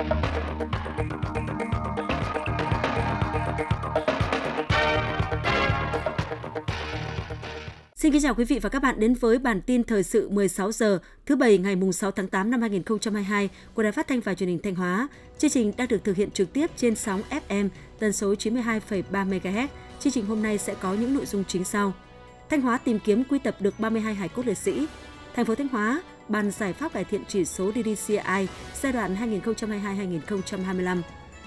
Xin kính chào quý vị và các bạn đến với bản tin thời sự 16 giờ thứ Bảy ngày mùng 6 tháng 8 năm 2022 của Đài Phát thanh và Truyền hình Thanh Hóa. Chương trình đang được thực hiện trực tiếp trên sóng FM tần số 92,3 MHz. Chương trình hôm nay sẽ có những nội dung chính sau. Thanh Hóa tìm kiếm quy tập được 32 hải cốt liệt sĩ. Thành phố Thanh Hóa bàn giải pháp cải thiện chỉ số DDCI giai đoạn 2022-2025.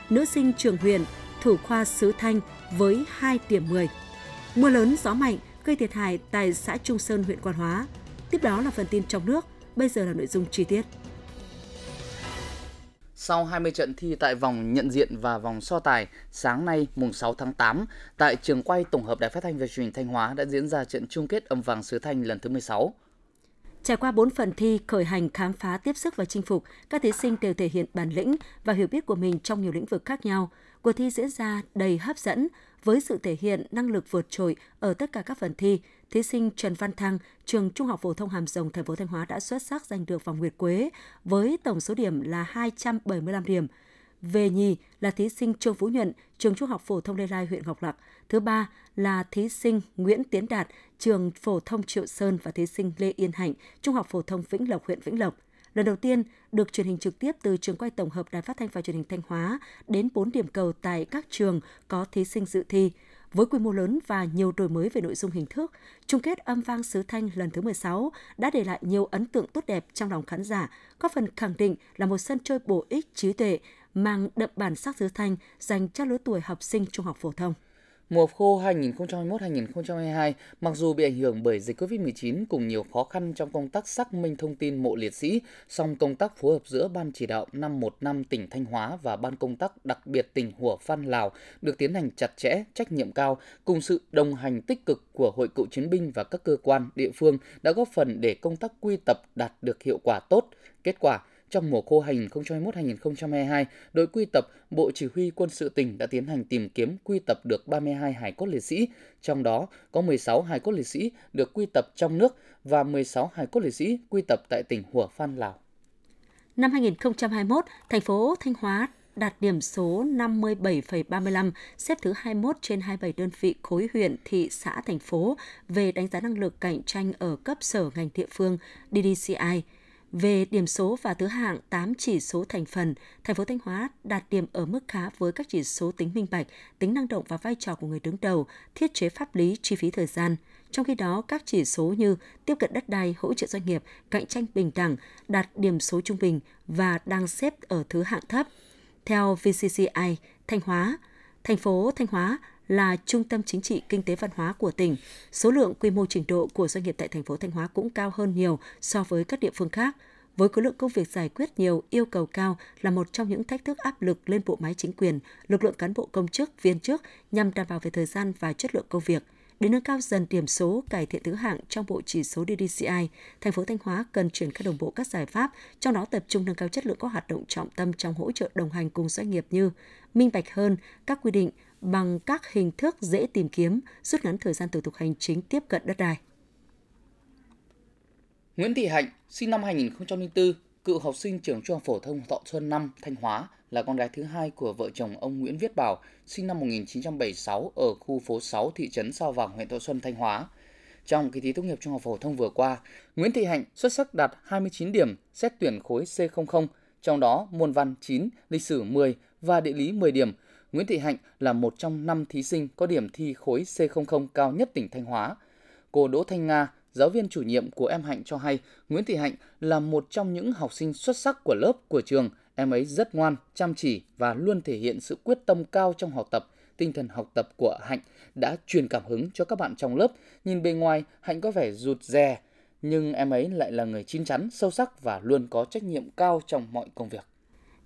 Nữ sinh trường huyện, thủ khoa Sứ Thanh với 2 điểm 10. Mưa lớn, gió mạnh gây thiệt hại tại xã Trung Sơn, huyện Quan Hóa. Tiếp đó là phần tin trong nước, bây giờ là nội dung chi tiết. Sau 20 trận thi tại vòng nhận diện và vòng so tài, sáng nay mùng 6 tháng 8, tại trường quay tổng hợp Đài Phát thanh và Truyền hình Thanh Hóa đã diễn ra trận chung kết âm vàng xứ Thanh lần thứ 16. Trải qua 4 phần thi khởi hành khám phá tiếp sức và chinh phục, các thí sinh đều thể hiện bản lĩnh và hiểu biết của mình trong nhiều lĩnh vực khác nhau. Cuộc thi diễn ra đầy hấp dẫn với sự thể hiện năng lực vượt trội ở tất cả các phần thi. Thí sinh Trần Văn Thăng, trường Trung học phổ thông Hàm Rồng, thành phố Thanh Hóa đã xuất sắc giành được vòng nguyệt quế với tổng số điểm là 275 điểm. Về nhì là thí sinh Trương Phú Nhuận, trường Trung học phổ thông Lê Lai, huyện Ngọc Lặc. Thứ ba là thí sinh Nguyễn Tiến Đạt, trường phổ thông Triệu Sơn và thí sinh Lê Yên Hạnh, Trung học phổ thông Vĩnh Lộc, huyện Vĩnh Lộc. Lần đầu tiên được truyền hình trực tiếp từ trường quay tổng hợp Đài Phát thanh và Truyền hình Thanh Hóa đến 4 điểm cầu tại các trường có thí sinh dự thi. Với quy mô lớn và nhiều đổi mới về nội dung hình thức, chung kết âm vang sứ Thanh lần thứ 16 đã để lại nhiều ấn tượng tốt đẹp trong lòng khán giả, có phần khẳng định là một sân chơi bổ ích trí tuệ, mang đậm bản sắc xứ Thanh dành cho lứa tuổi học sinh trung học phổ thông. Mùa khô 2021-2022, mặc dù bị ảnh hưởng bởi dịch COVID-19 cùng nhiều khó khăn trong công tác xác minh thông tin mộ liệt sĩ, song công tác phối hợp giữa Ban chỉ đạo 515 tỉnh Thanh Hóa và Ban công tác đặc biệt tỉnh Hủa Phan Lào được tiến hành chặt chẽ, trách nhiệm cao, cùng sự đồng hành tích cực của Hội cựu chiến binh và các cơ quan, địa phương đã góp phần để công tác quy tập đạt được hiệu quả tốt. Kết quả, trong mùa khô 2021-2022, đội quy tập Bộ Chỉ huy Quân sự tỉnh đã tiến hành tìm kiếm quy tập được 32 hải cốt liệt sĩ, trong đó có 16 hải cốt liệt sĩ được quy tập trong nước và 16 hải cốt liệt sĩ quy tập tại tỉnh Hủa Phan, Lào. Năm 2021, thành phố Thanh Hóa đạt điểm số 57,35, xếp thứ 21 trên 27 đơn vị khối huyện, thị, xã, thành phố về đánh giá năng lực cạnh tranh ở cấp sở ngành địa phương DDCI. Về điểm số và thứ hạng 8 chỉ số thành phần, thành phố Thanh Hóa đạt điểm ở mức khá với các chỉ số tính minh bạch, tính năng động và vai trò của người đứng đầu, thiết chế pháp lý, chi phí thời gian. Trong khi đó, các chỉ số như tiếp cận đất đai, hỗ trợ doanh nghiệp, cạnh tranh bình đẳng đạt điểm số trung bình và đang xếp ở thứ hạng thấp. Theo VCCI, Thanh Hóa, thành phố Thanh Hóa là trung tâm chính trị kinh tế văn hóa của tỉnh. Số lượng quy mô trình độ của doanh nghiệp tại thành phố Thanh Hóa cũng cao hơn nhiều so với các địa phương khác. Với khối lượng công việc giải quyết nhiều, yêu cầu cao là một trong những thách thức áp lực lên bộ máy chính quyền, lực lượng cán bộ công chức, viên chức nhằm đảm bảo về thời gian và chất lượng công việc. Để nâng cao dần điểm số cải thiện thứ hạng trong bộ chỉ số DDCI, thành phố Thanh Hóa cần triển khai đồng bộ các giải pháp, trong đó tập trung nâng cao chất lượng các hoạt động trọng tâm trong hỗ trợ đồng hành cùng doanh nghiệp như minh bạch hơn các quy định bằng các hình thức dễ tìm kiếm, rút ngắn thời gian thủ tục hành chính tiếp cận đất đai. Nguyễn Thị Hạnh, sinh năm 2004, cựu học sinh trường trung học phổ thông Thọ Xuân 5, Thanh Hóa, là con gái thứ hai của vợ chồng ông Nguyễn Viết Bảo, sinh năm 1976 ở khu phố 6 thị trấn Sao Vàng, huyện Thọ Xuân, Thanh Hóa. Trong kỳ thi tốt nghiệp trung học phổ thông vừa qua, Nguyễn Thị Hạnh xuất sắc đạt 29 điểm xét tuyển khối C00, trong đó môn văn 9, lịch sử 10 và địa lý 10 điểm, Nguyễn Thị Hạnh là một trong năm thí sinh có điểm thi khối C00 cao nhất tỉnh Thanh Hóa. Cô Đỗ Thanh Nga, giáo viên chủ nhiệm của em Hạnh cho hay Nguyễn Thị Hạnh là một trong những học sinh xuất sắc của lớp của trường. Em ấy rất ngoan, chăm chỉ và luôn thể hiện sự quyết tâm cao trong học tập. Tinh thần học tập của Hạnh đã truyền cảm hứng cho các bạn trong lớp. Nhìn bề ngoài, Hạnh có vẻ rụt rè, nhưng em ấy lại là người chín chắn, sâu sắc và luôn có trách nhiệm cao trong mọi công việc.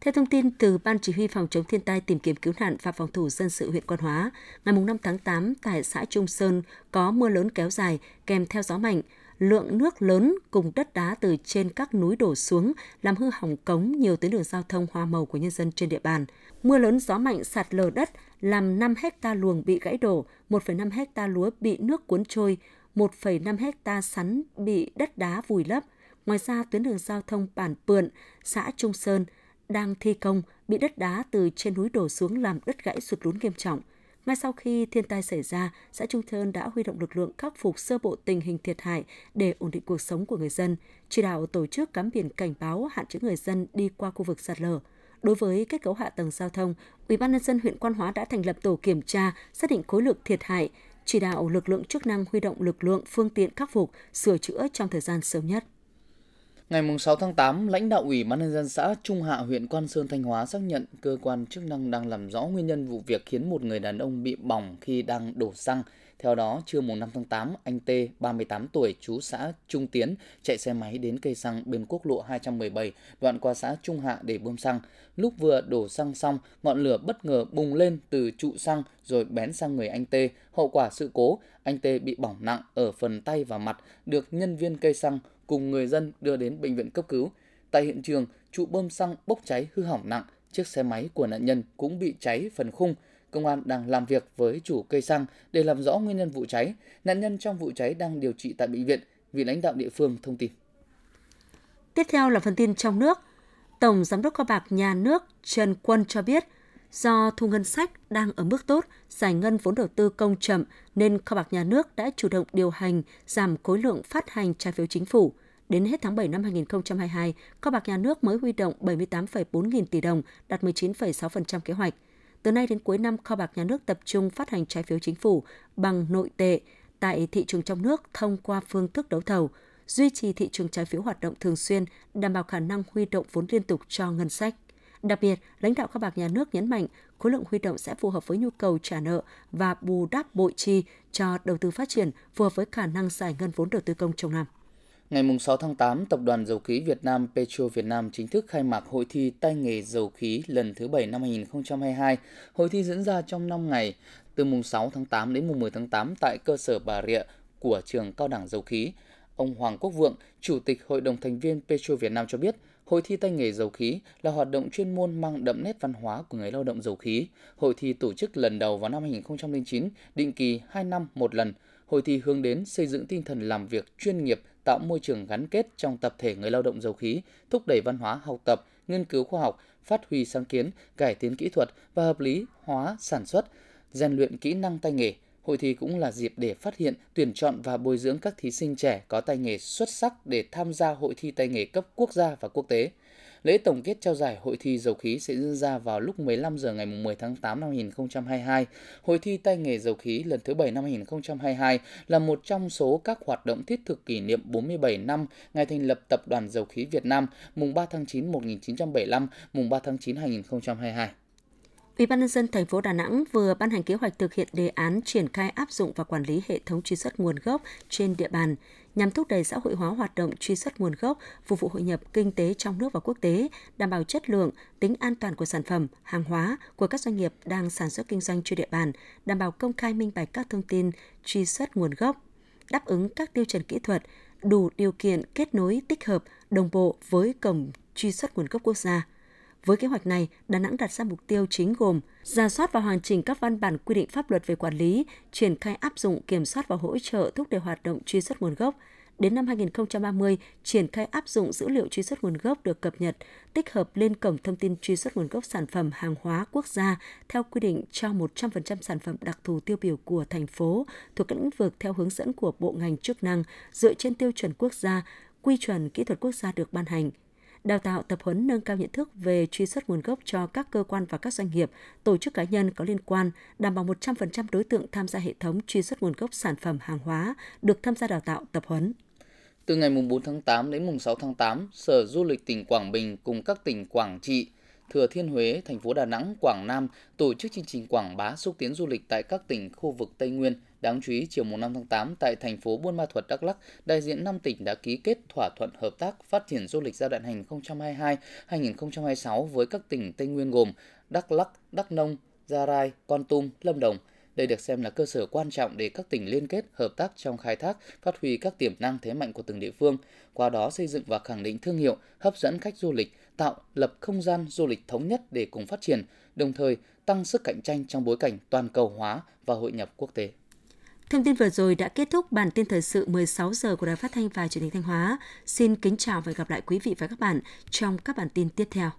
Theo thông tin từ Ban Chỉ huy Phòng chống thiên tai tìm kiếm cứu nạn và phòng thủ dân sự huyện Quan Hóa, ngày 5 tháng 8 tại xã Trung Sơn có mưa lớn kéo dài kèm theo gió mạnh, lượng nước lớn cùng đất đá từ trên các núi đổ xuống làm hư hỏng cống nhiều tuyến đường giao thông hoa màu của nhân dân trên địa bàn. Mưa lớn gió mạnh sạt lở đất làm 5 hecta luồng bị gãy đổ, 1,5 hecta lúa bị nước cuốn trôi, 1,5 hecta sắn bị đất đá vùi lấp. Ngoài ra, tuyến đường giao thông Bản Pượn, xã Trung Sơn – đang thi công bị đất đá từ trên núi đổ xuống làm đất gãy sụt lún nghiêm trọng. Ngay sau khi thiên tai xảy ra, xã Trung Thơn đã huy động lực lượng khắc phục sơ bộ tình hình thiệt hại để ổn định cuộc sống của người dân, chỉ đạo tổ chức cắm biển cảnh báo hạn chế người dân đi qua khu vực sạt lở. Đối với kết cấu hạ tầng giao thông, Ủy ban nhân dân huyện Quan Hóa đã thành lập tổ kiểm tra, xác định khối lượng thiệt hại, chỉ đạo lực lượng chức năng huy động lực lượng phương tiện khắc phục, sửa chữa trong thời gian sớm nhất. Ngày 6 tháng 8, lãnh đạo Ủy ban nhân dân xã Trung Hạ huyện Quan Sơn Thanh Hóa xác nhận cơ quan chức năng đang làm rõ nguyên nhân vụ việc khiến một người đàn ông bị bỏng khi đang đổ xăng. Theo đó, trưa mùng 5 tháng 8, anh T, 38 tuổi, chú xã Trung Tiến, chạy xe máy đến cây xăng bên quốc lộ 217, đoạn qua xã Trung Hạ để bơm xăng. Lúc vừa đổ xăng xong, ngọn lửa bất ngờ bùng lên từ trụ xăng rồi bén sang người anh T. Hậu quả sự cố, anh T bị bỏng nặng ở phần tay và mặt, được nhân viên cây xăng cùng người dân đưa đến bệnh viện cấp cứu. Tại hiện trường, trụ bơm xăng bốc cháy hư hỏng nặng, chiếc xe máy của nạn nhân cũng bị cháy phần khung. Công an đang làm việc với chủ cây xăng để làm rõ nguyên nhân vụ cháy. Nạn nhân trong vụ cháy đang điều trị tại bệnh viện, vị lãnh đạo địa phương thông tin. Tiếp theo là phần tin trong nước. Tổng Giám đốc kho bạc nhà nước Trần Quân cho biết, do thu ngân sách đang ở mức tốt, giải ngân vốn đầu tư công chậm nên kho bạc nhà nước đã chủ động điều hành giảm khối lượng phát hành trái phiếu chính phủ. Đến hết tháng 7 năm 2022, kho bạc nhà nước mới huy động 78,4 nghìn tỷ đồng, đạt 19,6% kế hoạch. Từ nay đến cuối năm, kho bạc nhà nước tập trung phát hành trái phiếu chính phủ bằng nội tệ tại thị trường trong nước thông qua phương thức đấu thầu, duy trì thị trường trái phiếu hoạt động thường xuyên, đảm bảo khả năng huy động vốn liên tục cho ngân sách. Đặc biệt, lãnh đạo kho bạc nhà nước nhấn mạnh khối lượng huy động sẽ phù hợp với nhu cầu trả nợ và bù đắp bội chi cho đầu tư phát triển phù hợp với khả năng giải ngân vốn đầu tư công trong năm. Ngày 6 tháng 8, Tập đoàn Dầu khí Việt Nam Petro Việt Nam chính thức khai mạc hội thi tay nghề dầu khí lần thứ 7 năm 2022. Hội thi diễn ra trong 5 ngày, từ mùng 6 tháng 8 đến mùng 10 tháng 8 tại cơ sở Bà Rịa của trường Cao đẳng Dầu khí. Ông Hoàng Quốc Vượng, Chủ tịch Hội đồng thành viên Petro Việt Nam cho biết, Hội thi tay nghề dầu khí là hoạt động chuyên môn mang đậm nét văn hóa của người lao động dầu khí. Hội thi tổ chức lần đầu vào năm 2009, định kỳ 2 năm một lần. Hội thi hướng đến xây dựng tinh thần làm việc chuyên nghiệp, tạo môi trường gắn kết trong tập thể người lao động dầu khí, thúc đẩy văn hóa học tập, nghiên cứu khoa học, phát huy sáng kiến, cải tiến kỹ thuật và hợp lý hóa sản xuất, rèn luyện kỹ năng tay nghề. Hội thi cũng là dịp để phát hiện, tuyển chọn và bồi dưỡng các thí sinh trẻ có tay nghề xuất sắc để tham gia hội thi tay nghề cấp quốc gia và quốc tế. Lễ tổng kết trao giải hội thi dầu khí sẽ diễn ra vào lúc 15 giờ ngày 10 tháng 8 năm 2022. Hội thi tay nghề dầu khí lần thứ 7 năm 2022 là một trong số các hoạt động thiết thực kỷ niệm 47 năm ngày thành lập Tập đoàn Dầu khí Việt Nam mùng 3 tháng 9 1975, mùng 3 tháng 9 2022. Ủy ban nhân dân thành phố Đà Nẵng vừa ban hành kế hoạch thực hiện đề án triển khai áp dụng và quản lý hệ thống truy xuất nguồn gốc trên địa bàn nhằm thúc đẩy xã hội hóa hoạt động truy xuất nguồn gốc, phục vụ hội nhập kinh tế trong nước và quốc tế, đảm bảo chất lượng, tính an toàn của sản phẩm, hàng hóa của các doanh nghiệp đang sản xuất kinh doanh trên địa bàn, đảm bảo công khai minh bạch các thông tin truy xuất nguồn gốc, đáp ứng các tiêu chuẩn kỹ thuật, đủ điều kiện kết nối tích hợp đồng bộ với cổng truy xuất nguồn gốc quốc gia với kế hoạch này, Đà Nẵng đặt ra mục tiêu chính gồm ra soát và hoàn chỉnh các văn bản quy định pháp luật về quản lý, triển khai áp dụng kiểm soát và hỗ trợ thúc đẩy hoạt động truy xuất nguồn gốc, đến năm 2030 triển khai áp dụng dữ liệu truy xuất nguồn gốc được cập nhật, tích hợp lên cổng thông tin truy xuất nguồn gốc sản phẩm hàng hóa quốc gia theo quy định cho 100% sản phẩm đặc thù tiêu biểu của thành phố thuộc các lĩnh vực theo hướng dẫn của bộ ngành chức năng dựa trên tiêu chuẩn quốc gia, quy chuẩn kỹ thuật quốc gia được ban hành đào tạo tập huấn nâng cao nhận thức về truy xuất nguồn gốc cho các cơ quan và các doanh nghiệp, tổ chức cá nhân có liên quan, đảm bảo 100% đối tượng tham gia hệ thống truy xuất nguồn gốc sản phẩm hàng hóa được tham gia đào tạo tập huấn. Từ ngày 4 tháng 8 đến mùng 6 tháng 8, Sở Du lịch tỉnh Quảng Bình cùng các tỉnh Quảng Trị, Thừa Thiên Huế, thành phố Đà Nẵng, Quảng Nam tổ chức chương trình quảng bá xúc tiến du lịch tại các tỉnh khu vực Tây Nguyên. Đáng chú ý, chiều 5 tháng 8 tại thành phố Buôn Ma Thuột, Đắk Lắk, đại diện 5 tỉnh đã ký kết thỏa thuận hợp tác phát triển du lịch giai đoạn 2022-2026 với các tỉnh Tây Nguyên gồm Đắk Lắk, Đắk Nông, Gia Rai, Con Tum, Lâm Đồng – đây được xem là cơ sở quan trọng để các tỉnh liên kết hợp tác trong khai thác, phát huy các tiềm năng thế mạnh của từng địa phương, qua đó xây dựng và khẳng định thương hiệu, hấp dẫn khách du lịch, tạo lập không gian du lịch thống nhất để cùng phát triển, đồng thời tăng sức cạnh tranh trong bối cảnh toàn cầu hóa và hội nhập quốc tế. Thông tin vừa rồi đã kết thúc bản tin thời sự 16 giờ của Đài Phát thanh và Truyền hình Thanh Hóa. Xin kính chào và gặp lại quý vị và các bạn trong các bản tin tiếp theo.